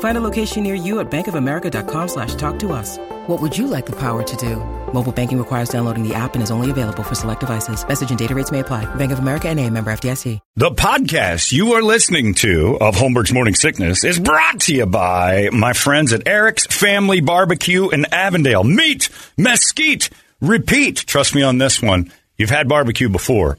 Find a location near you at bankofamerica.com slash talk to us. What would you like the power to do? Mobile banking requires downloading the app and is only available for select devices. Message and data rates may apply. Bank of America and a member FDIC. The podcast you are listening to of Holmberg's Morning Sickness is brought to you by my friends at Eric's Family Barbecue in Avondale. Meat, mesquite, repeat. Trust me on this one. You've had barbecue before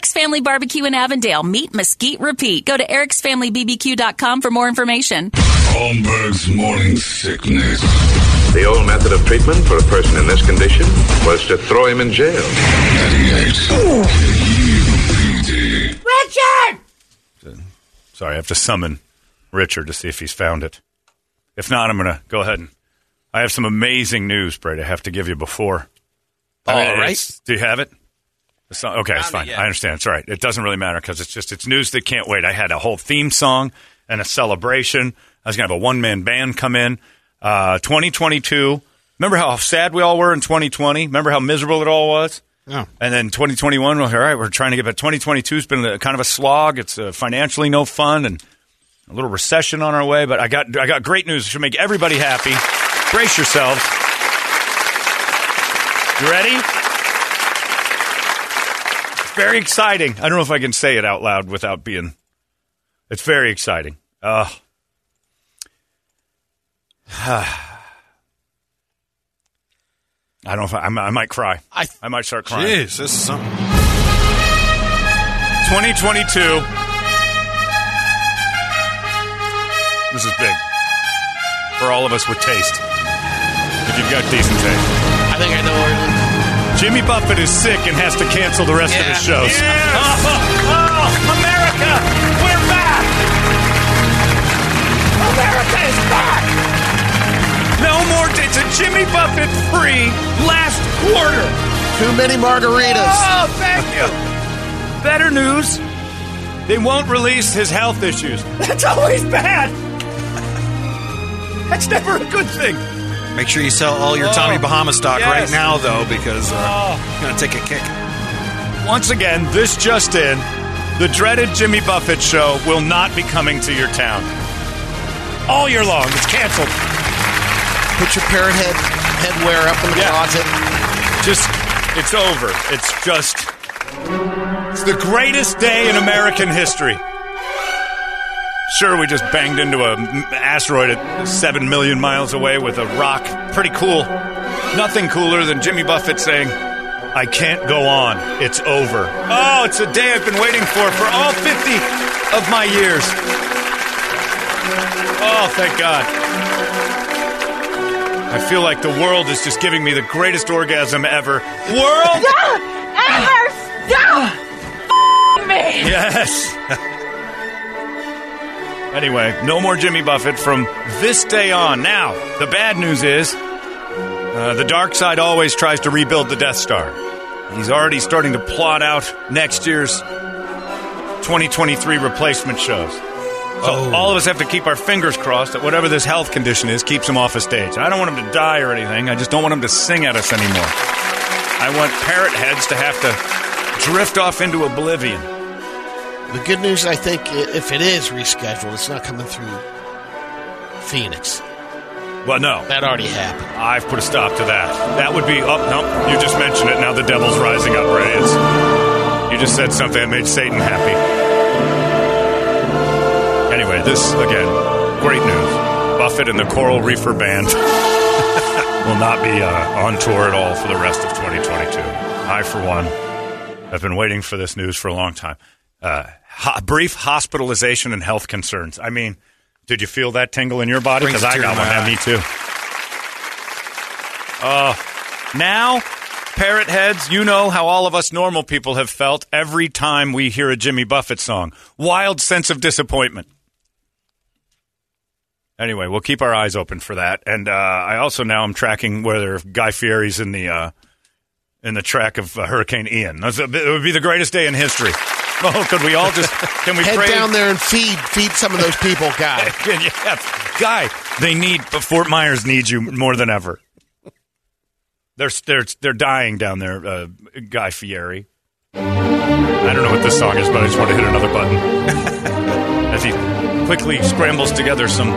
Eric's Family Barbecue in Avondale. Meat Mesquite Repeat. Go to ericsfamilybbq.com for more information. Holmberg's morning sickness. The old method of treatment for a person in this condition was to throw him in jail. 98 Richard! Sorry, I have to summon Richard to see if he's found it. If not, I'm going to go ahead and. I have some amazing news, Brady, I have to give you before. All I mean, right. Do you have it? It's not, okay, it's fine. yet. I understand. It's all right. It doesn't really matter because it's just it's news that can't wait. I had a whole theme song and a celebration. I was going to have a one man band come in. Uh, 2022. Remember how sad we all were in 2020? Remember how miserable it all was? Yeah. And then 2021, well, all right, we're trying to get back. 2022 has been a, kind of a slog. It's uh, financially no fun and a little recession on our way. But I got I got great news. It should make everybody happy. Brace yourselves. You ready? It's very exciting. I don't know if I can say it out loud without being. It's very exciting. Uh, I don't know if I, I might- cry. I- I might start crying. Jeez, this is something. 2022. This is big for all of us with taste. If you've got decent taste. I think I know where. Jimmy Buffett is sick and has to cancel the rest of his Yeah. shows. Oh, oh, America, we're back! America is back! No more. It's a Jimmy Buffett free last quarter. Too many margaritas. Oh, thank you. Better news. They won't release his health issues. That's always bad. That's never a good thing. Make sure you sell all your Tommy Oh, Bahama stock yes. right now, though, because uh, Oh. it's going to take a kick. Once again, this just in. The dreaded Jimmy Buffett show will not be coming to your town. All year long. It's canceled. Put your parrot head headwear up in the Yeah. closet. Just, it's over. It's just, it's the greatest day in American history. Sure, we just banged into a m- asteroid at seven million miles away with a rock. Pretty cool. Nothing cooler than Jimmy Buffett saying, I can't go on. It's over. Oh, it's a day I've been waiting for for all 50 of my years. Oh, thank God. I feel like the world is just giving me the greatest orgasm ever. World? Yah! F me! Yes. anyway, no more Jimmy Buffett from this day on. Now, the bad news is uh, the dark side always tries to rebuild the Death Star. He's already starting to plot out next year's 2023 replacement shows. So all of us have to keep our fingers crossed that whatever this health condition is keeps him off a stage. I don't want him to die or anything. I just don't want him to sing at us anymore. I want parrot heads to have to drift off into oblivion. The good news, I think, if it is rescheduled, it's not coming through Phoenix. Well, no. That already happened. I've put a stop to that. That would be. Oh no! You just mentioned it. Now the devil's rising up, Ray. It's, you just said something that made Satan happy. Anyway, this again, great news. Buffett and the Coral Reefer Band will not be uh, on tour at all for the rest of 2022. I, for one, have been waiting for this news for a long time. Uh, ho- brief hospitalization and health concerns. I mean, did you feel that tingle in your body? Because I got one. eye. me too. Uh, now, parrot heads, you know how all of us normal people have felt every time we hear a Jimmy Buffett song. Wild sense of disappointment. Anyway, we'll keep our eyes open for that. And uh, I also now am tracking whether Guy Fieri's in the uh, in the track of uh, Hurricane Ian. It would be the greatest day in history. Oh, could we all just can we Head pray down there and feed feed some of those people, guy. yeah, guy, they need but Fort Myers needs you more than ever. They're they're they're dying down there, uh, Guy Fieri. I don't know what this song is, but I just want to hit another button as he quickly scrambles together some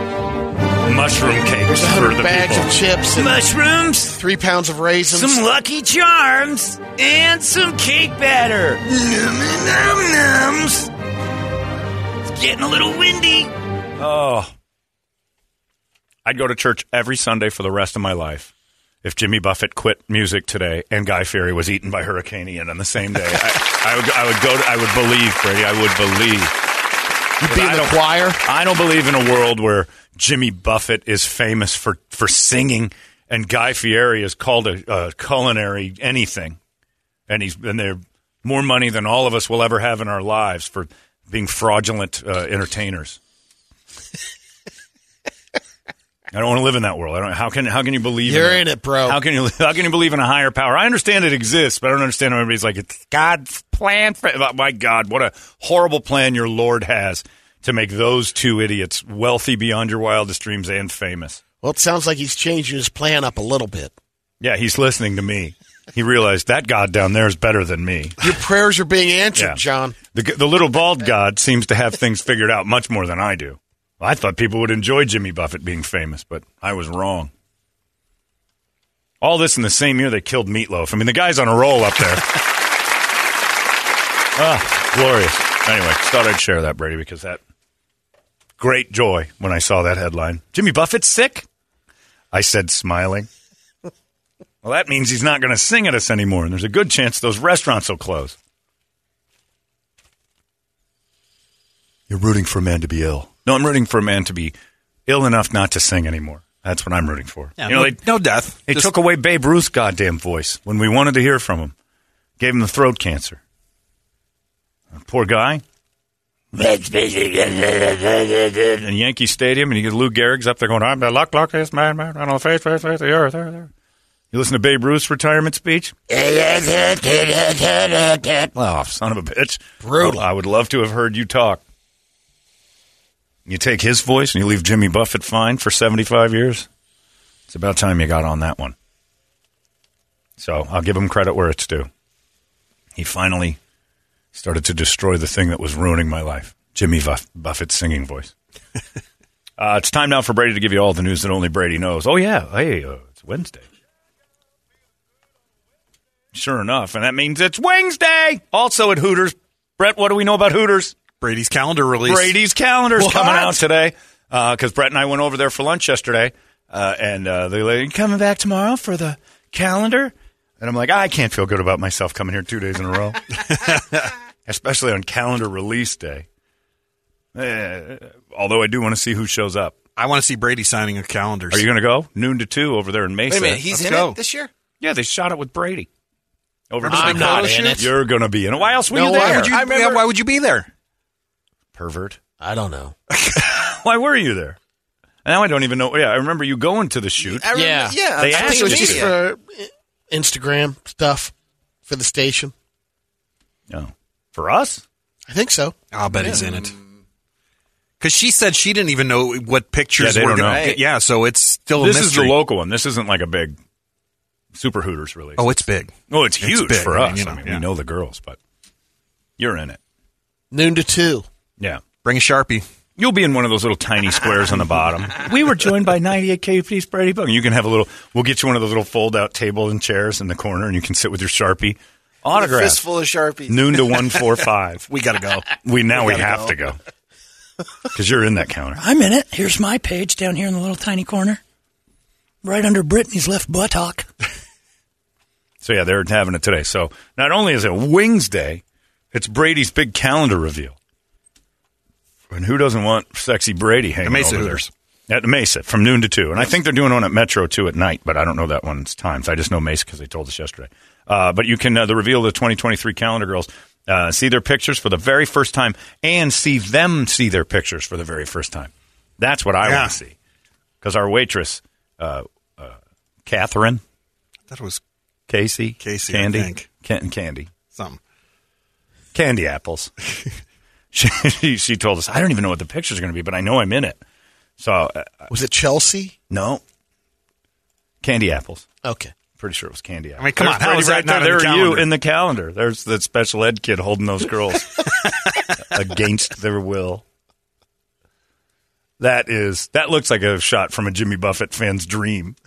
mushroom cakes a for hundred the bags people. of chips and mushrooms, three pounds of raisins. some Lucky Charms, and some cake batter. Num num nums. It's getting a little windy. Oh. I'd go to church every Sunday for the rest of my life if Jimmy Buffett quit music today and Guy Fieri was eaten by Hurricane Ian on the same day. I, I would, I would go. To, I would believe, Brady. I would believe. You'd be in the don't- choir. I don't believe in a world where Jimmy Buffett is famous for, for singing and Guy Fieri is called a, a culinary anything, and he's and they're more money than all of us will ever have in our lives for being fraudulent uh, entertainers. I don't want to live in that world. I don't. How can how can you believe? You're in, in it, bro. How can you how can you believe in a higher power? I understand it exists, but I don't understand how everybody's like it's God's plan. For, oh, my God, what a horrible plan your Lord has to make those two idiots wealthy beyond your wildest dreams and famous. Well, it sounds like he's changing his plan up a little bit. Yeah, he's listening to me. He realized that God down there is better than me. Your prayers are being answered, Yeah. John. The, the little bald God seems to have things figured out much more than I do. I thought people would enjoy Jimmy Buffett being famous, but I was wrong. All this in the same year they killed Meatloaf. I mean, the guy's on a roll up there. ah, glorious. Anyway, just thought I'd share that, Brady, because that great joy when I saw that headline. Jimmy Buffett's sick? I said, smiling. Well, that means he's not going to sing at us anymore, and there's a good chance those restaurants will close. You're rooting for a man to be ill. No, I'm rooting for a man to be ill enough not to sing anymore. That's what I'm rooting for. Yeah, you know, no, they, no death. they Just- took away Babe Ruth's goddamn voice when we wanted to hear from him. Gave him the throat cancer. Poor guy. In Yankee Stadium, and you get Lou Gehrig's up there going, I'm the luck, luckiest man, man, on the face, face, face of the earth. You listen to Babe Ruth's retirement speech? oh, son of a bitch. Brutal. I would love to have heard you talk. You take his voice and you leave Jimmy Buffett fine for 75 years? It's about time you got on that one. So I'll give him credit where it's due. He finally started to destroy the thing that was ruining my life Jimmy Buff- Buffett's singing voice. uh, it's time now for Brady to give you all the news that only Brady knows. Oh, yeah. Hey, uh, it's Wednesday. Sure enough. And that means it's Wednesday. Also at Hooters. Brett, what do we know about Hooters? Brady's calendar release. Brady's calendar's What? coming out today because Brett and I went over there for lunch yesterday, uh, and uh, they like, coming back tomorrow for the calendar, and I'm like, I can't feel good about myself coming here two days in a row, especially on calendar release day. Eh, although I do want to see who shows up. I want to see Brady signing a calendar. Are you going to go noon to two over there in Mesa? Wait a minute, he's Let's in go. it this year? yeah, they shot it with Brady. Over to the I'm not photo in shoot? it. You're going to be in it. Why else were No, you why there? Would you, I remember- yeah, why would you be there? Pervert. I don't know. Why were you there? Now I don't even know. Yeah, I remember you going to the shoot. I remember, Yeah. yeah. They on asked social you Just to. for uh, Instagram stuff for the station. No. For us? I think so. I'll bet he's in it. Because she said she didn't even know what pictures Yeah, they were don't going know. to. Yeah, so it's still a This is mystery. the local one. This isn't like a big Super Hooters release. Oh, it's big. oh, it's it's huge big. for I mean, us. you know, I mean, yeah. we know the girls, but you're in it. Noon to two. Yeah. Bring a sharpie. You'll be in one of those little tiny squares on the bottom. We were joined by 98 KFT's Brady Bug. You can have a little, we'll get you one of those little fold out tables and chairs in the corner and you can sit with your Sharpie. Autograph. Fistful of Sharpies. Noon to 145. We got to go. We now we, gotta have go. to go. Because you're in that counter. I'm in it. Here's my page down here in the little tiny corner, right under Brittany's left buttock. So yeah, they're having it today. So not only is it Wings Day, it's Brady's big calendar reveal. And who doesn't want sexy Brady hanging The Mesa over there? At the Mesa from noon to two, and I think they're doing one at Metro too at night, but I don't know that one's times. I just know Mesa because they told us yesterday. Uh, but you can uh, the reveal of the 2023 calendar girls uh, see their pictures for the very first time and see them see their pictures for the very first time. That's what I Yeah. want to see because our waitress, uh, uh, Catherine, That was Casey, Casey, I Candy, think. Can- Candy, something. candy apples. she, she told us, I don't even know what the picture's are going to be, but I know I'm in it. So, uh, Was it Chelsea? no. Candy apples. Okay. Pretty sure it was candy apples. I mean, come There's on, how is Brady is that not there? in the are you in the calendar. There's the special ed kid holding those girls against their will. That is that looks like a shot from a Jimmy Buffett fan's dream.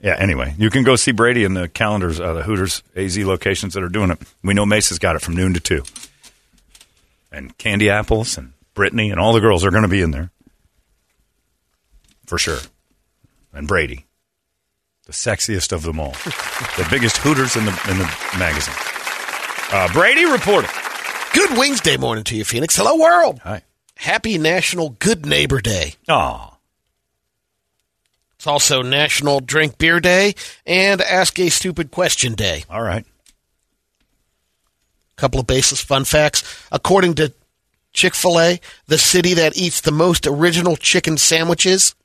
Yeah, anyway, you can go see Brady in the calendars, uh, the Hooters AZ locations that are doing it. We know Mesa's got it from noon to 2. And Candy Apples and Brittany and all the girls are going to be in there. For sure. And Brady, the sexiest of them all. the biggest Hooters in the, in the magazine. Uh, Brady reporting. Good Wednesday morning to you, Phoenix. Hello, world. Hi. Happy National Good Neighbor Day. Aw. It's also National Drink Beer Day and Ask a Stupid Question Day. All right. A couple of baseless fun facts. According to Chick fil A, the city that eats the most original chicken sandwiches,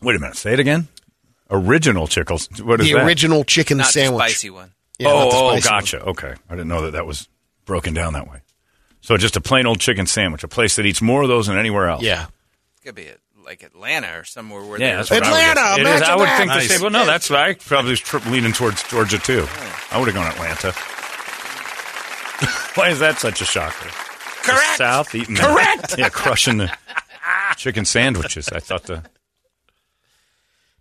Wait a minute. Say it again. Original chickles. What is the that? original chicken Not the sandwich. spicy one. Yeah, oh, not the oh, spicy one. gotcha. Okay. I didn't know that that was broken down that way. So just a plain old chicken sandwich, a place that eats more of those than anywhere else. Yeah. Could be at, like Atlanta or somewhere where Yeah, there's that's what Atlanta, I would, guess. It is. imagine I would that. think the Nice. same. Well, no, that's I probably was tri- leaning towards Georgia too. I would have gone Atlanta. Why is that such a shocker? The Correct. South eating the- Correct. yeah, crushing the chicken sandwiches. I thought the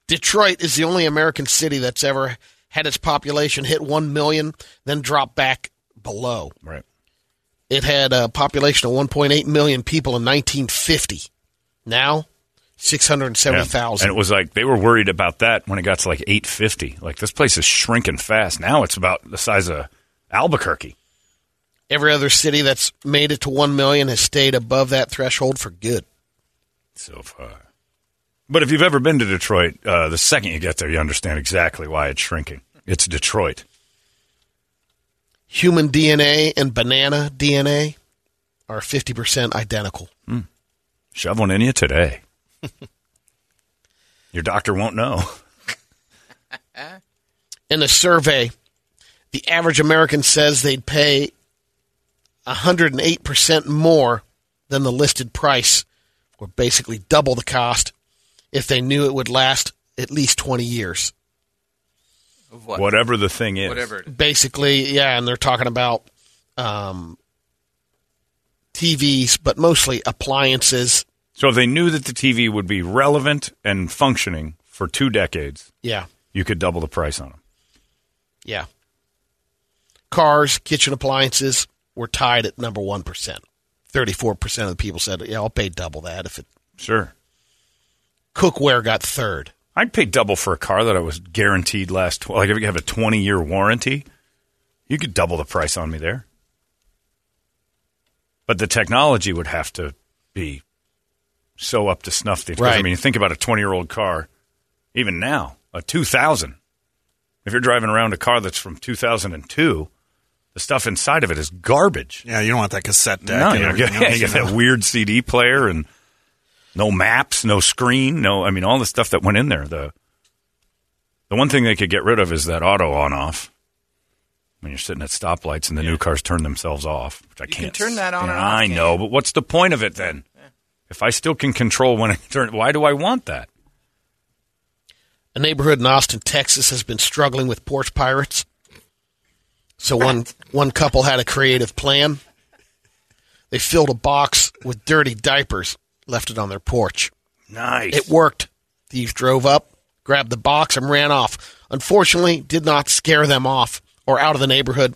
Detroit is the only American city that's ever had its population hit 1 million, then drop back below. right. It had a population of 1.8 million people in 1950. Now, Yeah. 670,000. And it was like they were worried about that when it got to like 850. Like this place is shrinking fast. Now it's about the size of Albuquerque. Every other city that's made it to 1 million has stayed above that threshold for good. So far. But if you've ever been to Detroit, uh, the second you get there, you understand exactly why it's shrinking. It's Detroit. Human DNA and banana DNA are 50% identical. Shove one in you today. Your doctor won't know. In a survey, the average American says they'd pay 108% more than the listed price, or basically double the cost, if they knew it would last at least 20 years. of what? Whatever the thing is. Whatever. Basically, yeah, and they're talking about um, TVs, but mostly appliances. So if they knew that the TV would be relevant and functioning for two decades, Yeah, you could double the price on them. yeah. Cars, kitchen appliances were tied at number 1%. 34% of the people said, yeah, I'll pay double that if it. Sure. Cookware got third. I'd pay double for a car that I was guaranteed last. Like if you have a twenty year warranty, you could double the price on me there. But the technology would have to be so up to snuff. Because, I mean, you think about a twenty year old car, even now, a two thousand. If you're driving around a car that's from two thousand and two, The stuff inside of it is garbage. Yeah, you don't want that cassette deck. No, you, know, everything yeah, else, you got you know. that weird CD player and no maps, no screen, no. I mean, all the stuff that went in there. The the one thing they could get rid of is that auto on off. When you're sitting at stoplights and the new cars turn themselves off, which I You can can't. turn that on stand. and off, I can't know, but what's the point of it then? If I still can control when I turn, why do I want that? A neighborhood in Austin, Texas has been struggling with porch pirates. So one one couple had a creative plan. They filled a box with dirty diapers, left it on their porch. Nice. It worked. Thieves drove up, grabbed the box, and ran off. Unfortunately, did not scare them off or out of the neighborhood.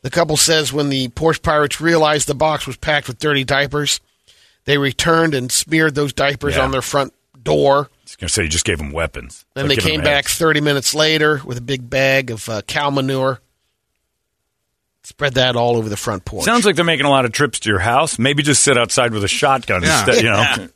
The couple says when the porch pirates realized the box was packed with dirty diapers, they returned and smeared those diapers Yeah. on their front door. I was going to say you just gave them weapons. Then Like they came back eggs. 30 minutes later with a big bag of uh, cow manure. Spread that all over the front porch. Sounds like they're making a lot of trips to your house. Maybe just sit outside with a shotgun Yeah. instead. You know, Yeah.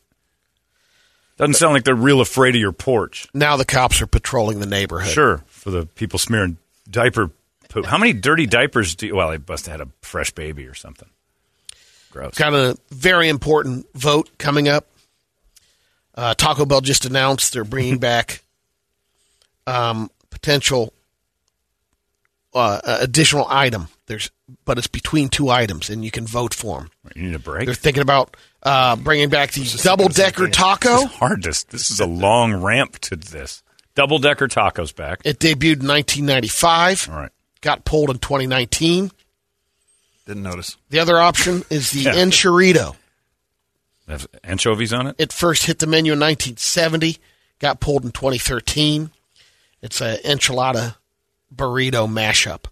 doesn't sound like they're real afraid of your porch. now the cops are patrolling the neighborhood. Sure, for the people smearing diaper poop. How many dirty diapers do? You, well, they must have had a fresh baby or something. Gross. Got a very important vote coming up. Uh, Taco Bell just announced they're bringing back um, potential uh, additional item. There's, but it's between two items, and you can vote for them. You need a break. They're thinking about uh, bringing back the double decker taco. It's hard to. This is a long ramp to this. Double decker tacos back. It debuted in 1995. All right. Got pulled in 2019. Didn't notice. The other option is the Yeah. Enchirito. Have anchovies on it. It first hit the menu in 1970, got pulled in 2013. It's a enchilada burrito mashup.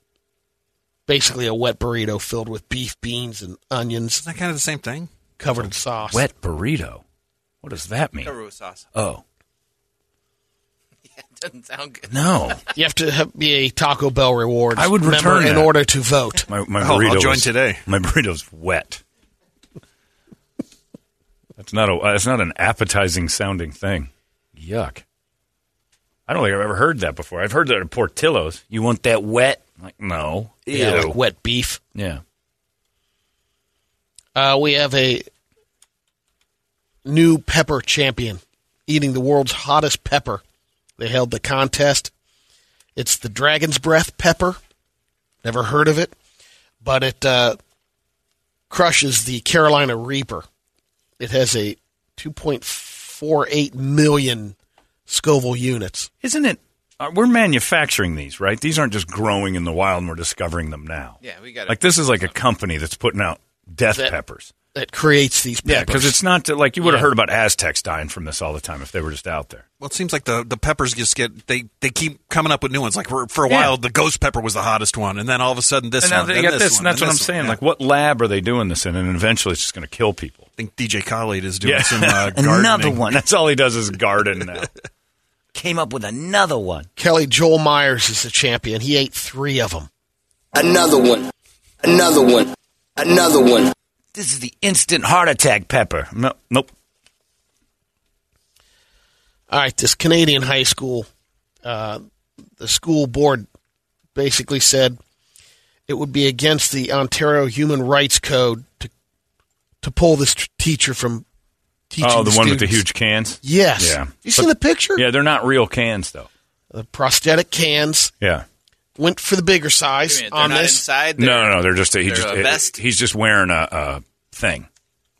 Basically, a wet burrito filled with beef, beans, and onions. Isn't that kind of the same thing? Covered in sauce. Wet burrito. What does that mean? Peru sauce. Oh It doesn't sound good. no, You have to have, be a Taco Bell rewards I would member return in that. order to vote. my my Oh, I'll join is- today. My burrito's wet. That's not a. That's not an appetizing sounding thing. Yuck. I don't think I've ever heard that before. I've heard that at Portillo's. You want that wet? Like no. Yeah, like wet beef. Yeah. Uh, we have a new pepper champion eating the world's hottest pepper. They held the contest. It's the Dragon's Breath pepper. Never heard of it, but it uh, crushes the Carolina Reaper. It has a 2.48 million Scoville units. Isn't it? Uh, we're manufacturing these, right? These aren't just growing in the wild and we're discovering them now. Yeah, we got it. Like this is like a company that's putting out death That- peppers. That creates these peppers. Yeah, because it's not uh, like you would have Yeah. heard about Aztecs dying from this all the time if they were just out there. Well, it seems like the, the peppers just get they, they keep coming up with new ones. Like for, for a Yeah. while, the ghost pepper was the hottest one, and then all of a sudden this and now one, they then got this, this, one, and that's then what I'm this one. saying. Yeah. Like, what lab are they doing this in? And eventually, it's just going to kill people. I think DJ Khaled is doing Yeah, some uh, another one. That's all he does is garden now. Came up with another one. Kelly Joel Myers is the champion. He ate three of them. Another one. Another one. Another one. This is the instant heart attack pepper. No, nope. All right, this Canadian high school, uh, the school board basically said it would be against the Ontario Human Rights Code to to pull this t- teacher from teaching. oh, the, one with the huge cans. Yes. Yeah. You seen the picture? Yeah, they're not real cans though. The prosthetic cans Yeah. Went for the bigger size Wait minute, they're on not this. inside. No, no, no. They're just he they're just a it- vest? he's just wearing a, a thing.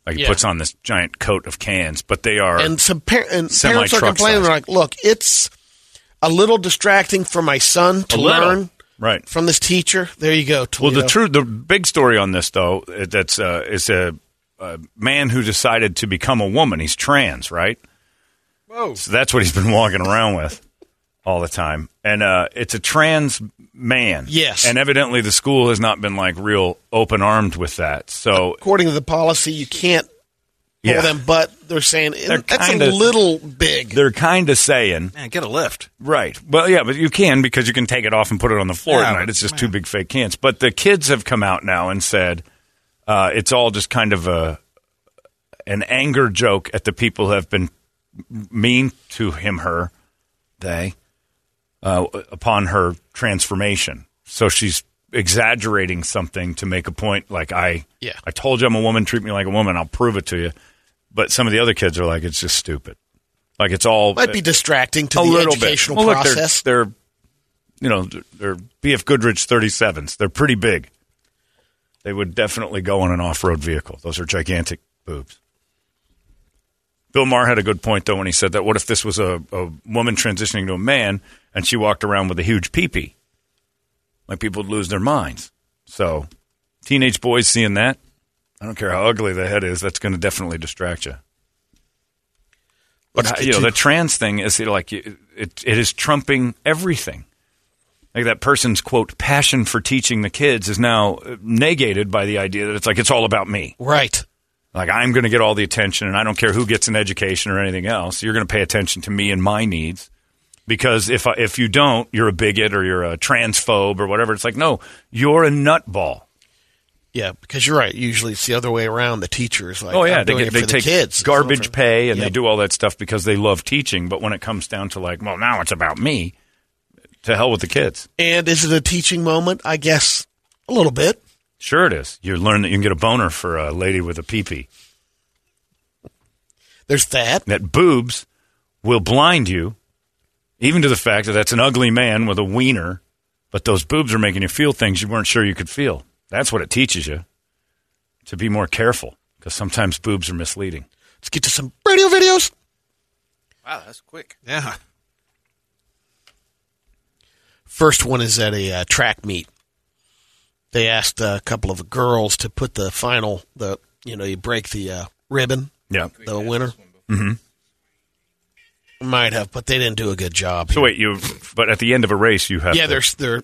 Like he Yeah. puts on this giant coat of cans, but they are and some par- and parents are complaining. size. They're like, "Look, it's a little distracting for my son to A little. learn right. from this teacher." There you go. Well, the Toledo. true, the big story on this though, uh, that's uh, is a, a man who decided to become a woman. He's trans, right? Whoa. So that's what he's been walking around with all the time, and uh, it's a trans man. Yes. and evidently the school has not been like real open armed with that. So according to the policy, you can't pull Yeah. them, but they're saying They're that's kinda- a little big. they're kind of saying, Man, get a lift. Right. Well, yeah, but you can because you can take it off and put it on the floor Yeah, at night. It's just two big fake cans. But the kids have come out now and said uh, it's all just kind of a an anger joke at the people who have been mean to him, her, they, uh, upon her transformation. So she's exaggerating something to make a point. Like I, Yeah. I told you I'm a woman. Treat me like a woman. I'll prove it to you. But some of the other kids are like, it's just stupid. Like it's all Might be distracting to a the little educational bit. Well, look, they're- process. They're, you know, they're BF Goodrich 37s. They're pretty big. They would definitely go on an off-road vehicle. Those are gigantic boobs. Bill Maher had a good point though when he said that. What if this was a, a woman transitioning to a man and she walked around with a huge peepee? Like people would lose their minds. So, teenage boys seeing that, I don't care how ugly the head is, that's going to definitely distract you. But get you know, the trans thing is like it, it, it is trumping everything. Like that person's quote passion for teaching the kids is now uh, negated by the idea that it's like it's all about me. Right. Like I'm going to get all the attention, and I don't care who gets an education or anything else. You're going to pay attention to me and my needs. Because if if you don't, you're a bigot or you're a transphobe or whatever. It's like no, you're a nutball. Yeah, because you're right. Usually it's the other way around. The teachers like, oh yeah, they get they the take kids, garbage pay and they do all that stuff because they love teaching. But when it comes down to like, well, now it's about me. To hell with the kids. And is it a teaching moment? I guess a little bit. Sure, it is. You learn that you can get a boner for a lady with a peepee. There's that. That boobs will blind you, even to the fact that that's an ugly man with a wiener, but those boobs are making you feel things you weren't sure you could feel. That's what it teaches you to be more careful because sometimes boobs are misleading. Let's get to some radio videos. Wow, that's quick. Yeah. First one is at a uh, track meet. They asked a couple of girls to put the final, the you know, you break the uh, ribbon, Yeah. the winner. mm-hmm. Might have, but they didn't do a good job. So wait, you? But at the end of a race, you have yeah, to, they're they're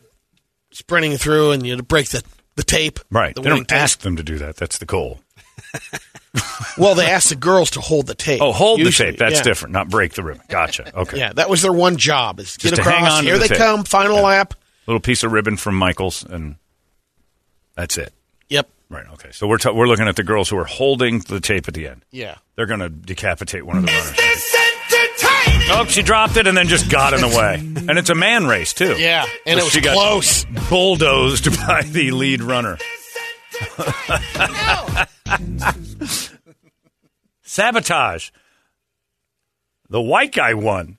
sprinting through, and you break the the tape. right. The They don't tape. ask them to do that. That's the goal. Well, they asked the girls to hold the tape. Oh, hold Usually, the tape. That's yeah. different. Not break the ribbon. Gotcha. Okay. Yeah, that was their one job is get Just to across. hang on Here the they tape. come, final lap. Little piece of ribbon from Michaels, and that's it. Yep. Right. Okay. So we're t- we're looking at the girls who are holding the tape at the end. Yeah. They're going to decapitate one of the runners. Oh, she dropped it and then just got in the way. And it's a man race too. Yeah, and it was she got close. bulldozed by the lead runner. Sabotage. The white guy won.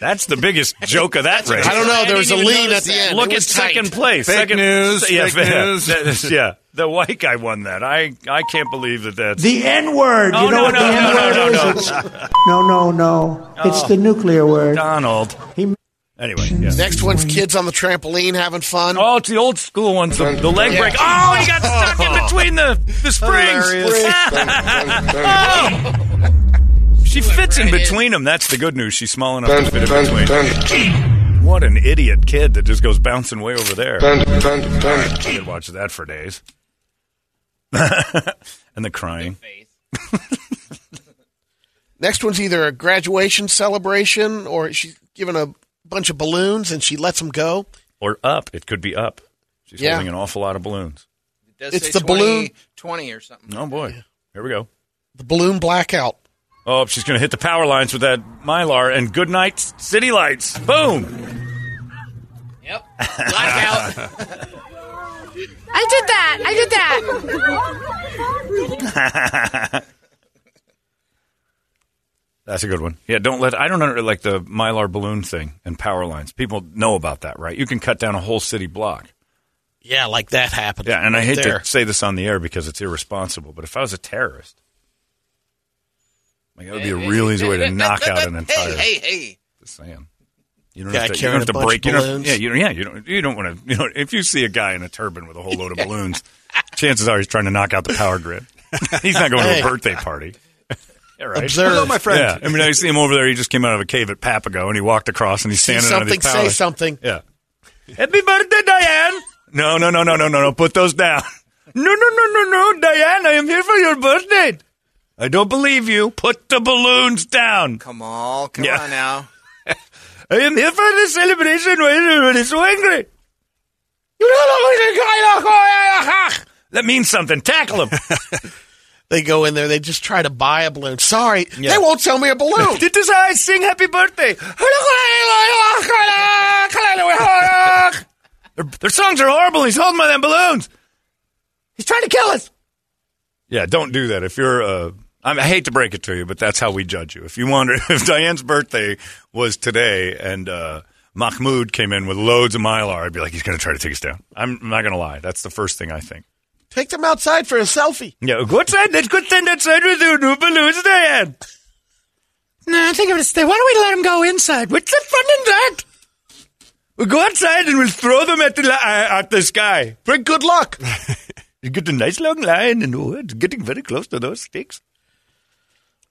That's the biggest joke of that race. I don't know. There was a lean at the end. Look at was tight. second place. Fake second, news, Yeah, fake yeah, news. yeah, the white guy won that. I I can't believe that. That's The N word. Oh, you know no, what no, the no, N word no, no, is? no. It's- No, no, no. Oh. It's Oh. the nuclear word. Donald. He Anyway, yeah. Next one's kids on the trampoline having fun. Oh, it's the old school ones. The, the leg Yeah. break. Oh, he got stuck in between the, the springs. Oh. She fits in between them. That's the good news. She's small enough to fit in between. What an idiot kid that just goes bouncing way over there. I could watch that for days. and the crying. Next one's either a graduation celebration or she's given a bunch of balloons and she lets them go. Or up. It could be up. She's Yeah. holding an awful lot of balloons. It does It's say the balloon- 20 or something. Oh, boy. Here we go. The balloon blackout. Oh, she's going to hit the power lines with that mylar and good night city lights. Boom. Yep. Blackout. I did that. I did that. That's a good one. Yeah, don't let. I don't under like the mylar balloon thing and power lines. People know about that, right? You can cut down a whole city block. Yeah, like that happened. Yeah, and I hate there. to say this on the air because it's irresponsible, but if I was a terrorist, like that would be a real easy way to knock out an entire. Hey, hey, hey. Just saying. You don't Guy have to, you don't have a to bunch break. of You don't, balloons. yeah, you don't. Yeah, you don't. You don't want to. You know, if you see a guy in a turban with a whole load of balloons, chances are he's trying to knock out the power grid. he's not going Hey. to a birthday party. Yeah, right. Observe. Hello, my friend. Yeah, I mean, I see him over there. He just came out of a cave at Papago, and he walked across, and he's See standing under these something, power. say something. Yeah. Happy birthday, Diane. No, no, no, no, no, no, no. Put those down. No, no, no, no, no, Diane. I am here for your birthday. I don't believe you. Put the balloons down. Come on, come Yeah. on now. I am here for the celebration. Why is everybody so angry? That means something. Tackle him. They go in there. They just try to buy a balloon. Sorry, Yeah. they won't sell me a balloon. Dit is I sing happy birthday. Their, their songs are horrible. He's holding by them balloons. He's trying to kill us. Yeah, don't do that. If you're, uh, I, mean, I hate to break it to you, but that's how we judge you. If you wonder if Diane's birthday was today and uh, Mahmoud came in with loads of mylar, I'd be like, he's going to try to take us down. I'm not going to lie. That's the first thing I think. Take them outside for a selfie. Yeah, go outside. Let's go stand outside with you. No balloons, Diane. No, I think I'm gonna stay. Why don't we let him go inside? What's the fun in that? We'll go outside and we'll throw them at the li- uh, at the sky. Bring good luck. you get a nice long line, and oh, it's getting very close to those sticks.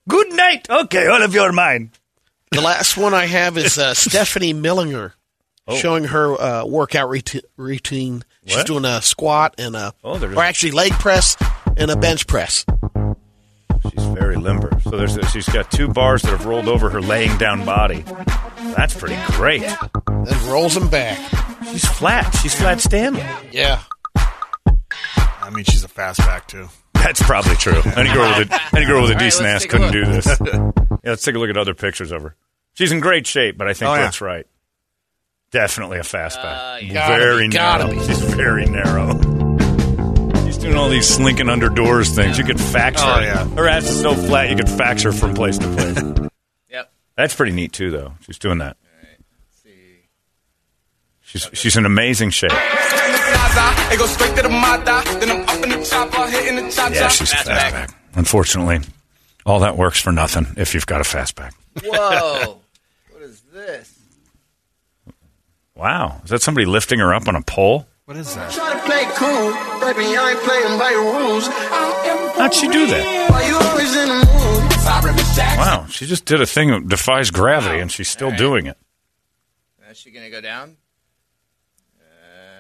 Good night. Okay, all of you are mine. The last one I have is uh, Stephanie Millinger Oh. showing her uh, workout routi- routine. She's What? doing a squat and a, Oh, there is- or actually leg press and a bench press. She's very limber. So there's she's got two bars that have rolled over her laying down body. That's pretty great. Then rolls them back. She's flat. She's flat Stanley. Yeah. I mean, she's a fastback too. That's probably true. Any girl with a any girl with a All right, decent let's ass couldn't do this. yeah, let's take a look at other pictures of her. She's in great shape, but I think Oh, yeah. that's right. Definitely a fastback. Uh, very be, gotta narrow. be. She's very narrow. She's doing all these slinking under doors things. You could fax her. Oh, her. yeah. Her ass is so flat you could fax her from place to place. Yep. That's pretty neat too, though. She's doing that. She's she's in amazing shape. It goes straight to the mata. Then I'm up in the chopper, hitting the cha Yeah, she's a Fastback. fastback. Unfortunately, all that works for nothing if you've got a fastback. Whoa. what is this? Wow, is that somebody lifting her up on a pole? What is that? Try to play cool, baby. I ain't playing by your rules. How'd she do that? Why you always in the mood? Sorry, Miss Jackson. Wow, she just did a thing that defies gravity, and she's still doing it. Is she gonna go down?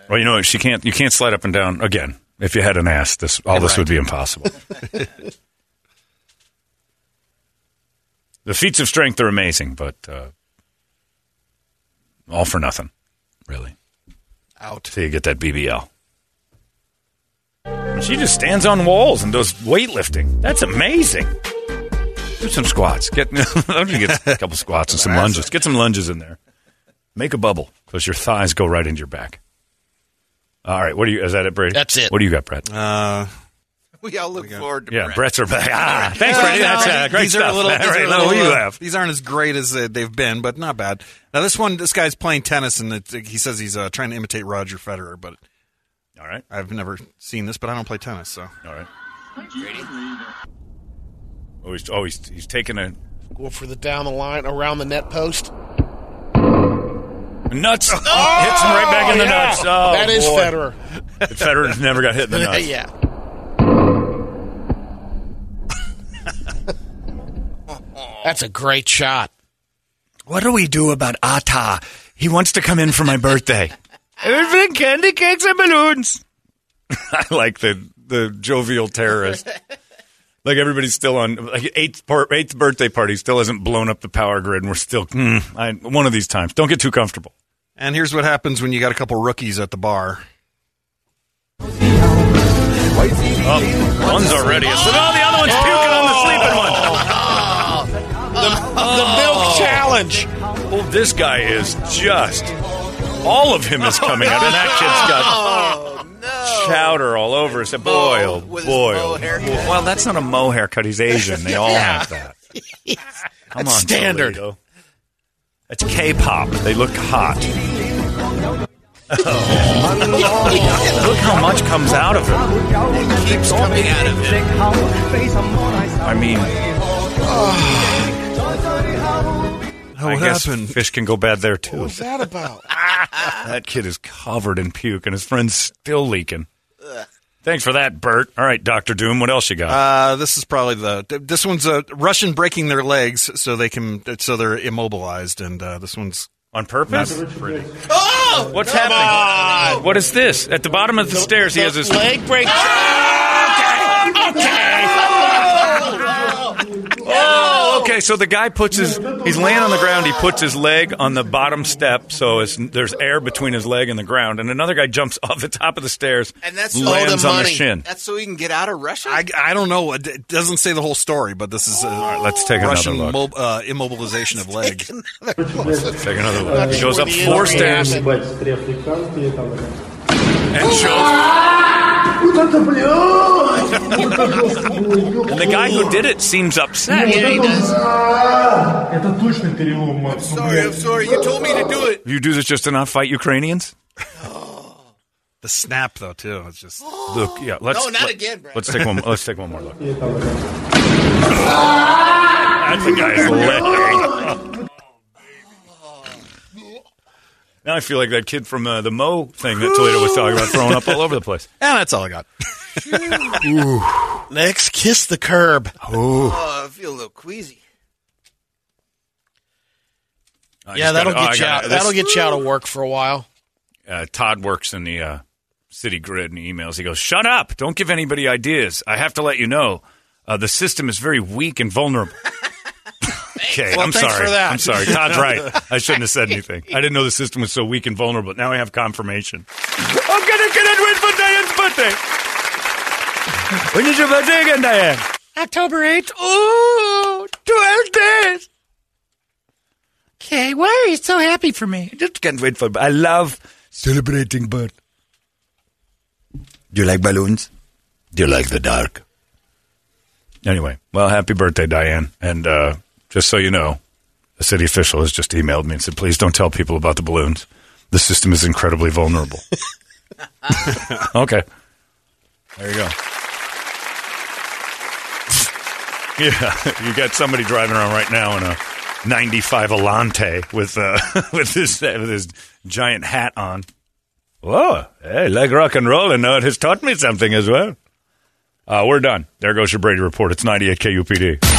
Well, you know, she can't. You can't slide up and down again. If you had an ass, this all this would be impossible. the feats of strength are amazing, but uh, all for nothing, really. Out. Till you get that BBL. She just stands on walls and does weightlifting. That's amazing. Do some squats. Get, get a couple squats and some lunges. Get some lunges in there. Make a bubble because your thighs go right into your back. All right, what do you? Is that it, Brady? That's it. What do you got, Brett? Uh, We all look forward to yeah, Brett. Brett's are back. Ah, thanks, Brady. That's uh, great these stuff. Are a little, All these, right, are a now, little, what do you uh, have? these aren't as great as uh, they've been, but not bad. Now this one, this guy's playing tennis, and it, he says he's uh, trying to imitate Roger Federer, but All right, I've never seen this, but I don't play tennis, so all right. Brady? Oh, he's, oh, he's, he's taking a Go for the down the line around the net post. Nuts. Hits him right back in the yeah. nuts. Oh, that is boy. Federer. Federer's never got hit in the nuts. yeah. That's a great shot. What do we do about Ata? He wants to come in for my birthday. Everything candy cakes and balloons. I like the the jovial terrorist. like everybody's still on like eighth par- eighth birthday party still hasn't blown up the power grid, and we're still mm, I, one of these times. Don't get too comfortable. And here's what happens when you got a couple rookies at the bar. Oh, one's already. So oh, now the other one's puking on the sleeping one. The milk oh. challenge. Oh, this guy is just. All of him is oh, coming out, and that kid's got Oh no! chowder all over us. Boy, oh with his boy, oh, boy. Well, that's not a mo haircut. He's Asian. They all have that. Come That's on, standard. Toledo. That's K-pop. They look hot. Oh. look how much comes out of him. Keeps coming out of him. I mean, Oh, I what guess happened? fish can go bad there too. What's that about? That kid is covered in puke, and his friend's still leaking. Thanks for that, Bert. All right, Doctor Doom. What else you got? Uh, this is probably the this one's a Russian breaking their legs so they can so they're immobilized, and uh, this one's On purpose? pretty. Oh! What's Come happening? on. What is this? At the bottom of the stairs, he has his leg break. Oh, Okay, so the guy puts his he's laying on the ground. He puts his leg on the bottom step, so it's, there's air between his leg and the ground. And another guy jumps off the top of the stairs And that's lands on the shin. That's so he can get out of Russia. I, I don't know. It it doesn't say the whole story, but this is a let's take another look. mob- uh, immobilization of leg. Take another look. He goes up four stairs and shows. And the guy who did it seems upset. Yeah, he does. Это точно перелом, Макс. ну, Sorry, I'm sorry. You told me to do it. You do this just to not fight Ukrainians? The snap, though, too. It's just Look, yeah. Let's, No, not let- again, Brad. Let's take one. Let's take one more look. That's the guy's leg. Now I feel like that kid from uh, the Mo thing that Toledo was talking about, throwing up all over the place. And that's all I got. Next, kiss the curb. Oh, I feel a little queasy. I yeah, just that'll gotta- oh, I get you gotta- out. this- That'll get you out of work for a while. uh, Todd works in the uh, city grid and he emails. He goes, "Shut up! Don't give anybody ideas. I have to let you know, uh, the system is very weak and vulnerable." okay, Well, I'm sorry. for that. I'm sorry. Todd's right. I shouldn't have said anything. I didn't know the system was so weak and vulnerable. Now I have confirmation. I'm gonna get it for Diane's birthday. When is your birthday again, Diane? October 8th. Oh, 12 days. Okay, why are you so happy for me? I Just can't wait for. I love celebrating birth. Do you like balloons? Do you like the dark? Anyway, well, happy birthday, Diane. And uh, just so you know, a city official has just emailed me and said, please don't tell people about the balloons. The system is incredibly vulnerable. okay. There you go. Yeah, you got somebody driving around right now in a 95 Alante with uh, with this with his giant hat on. Whoa, hey, like rock and roll, and now it has taught me something as well. Uh, we're done. There goes your Brady report. It's 98 KUPD.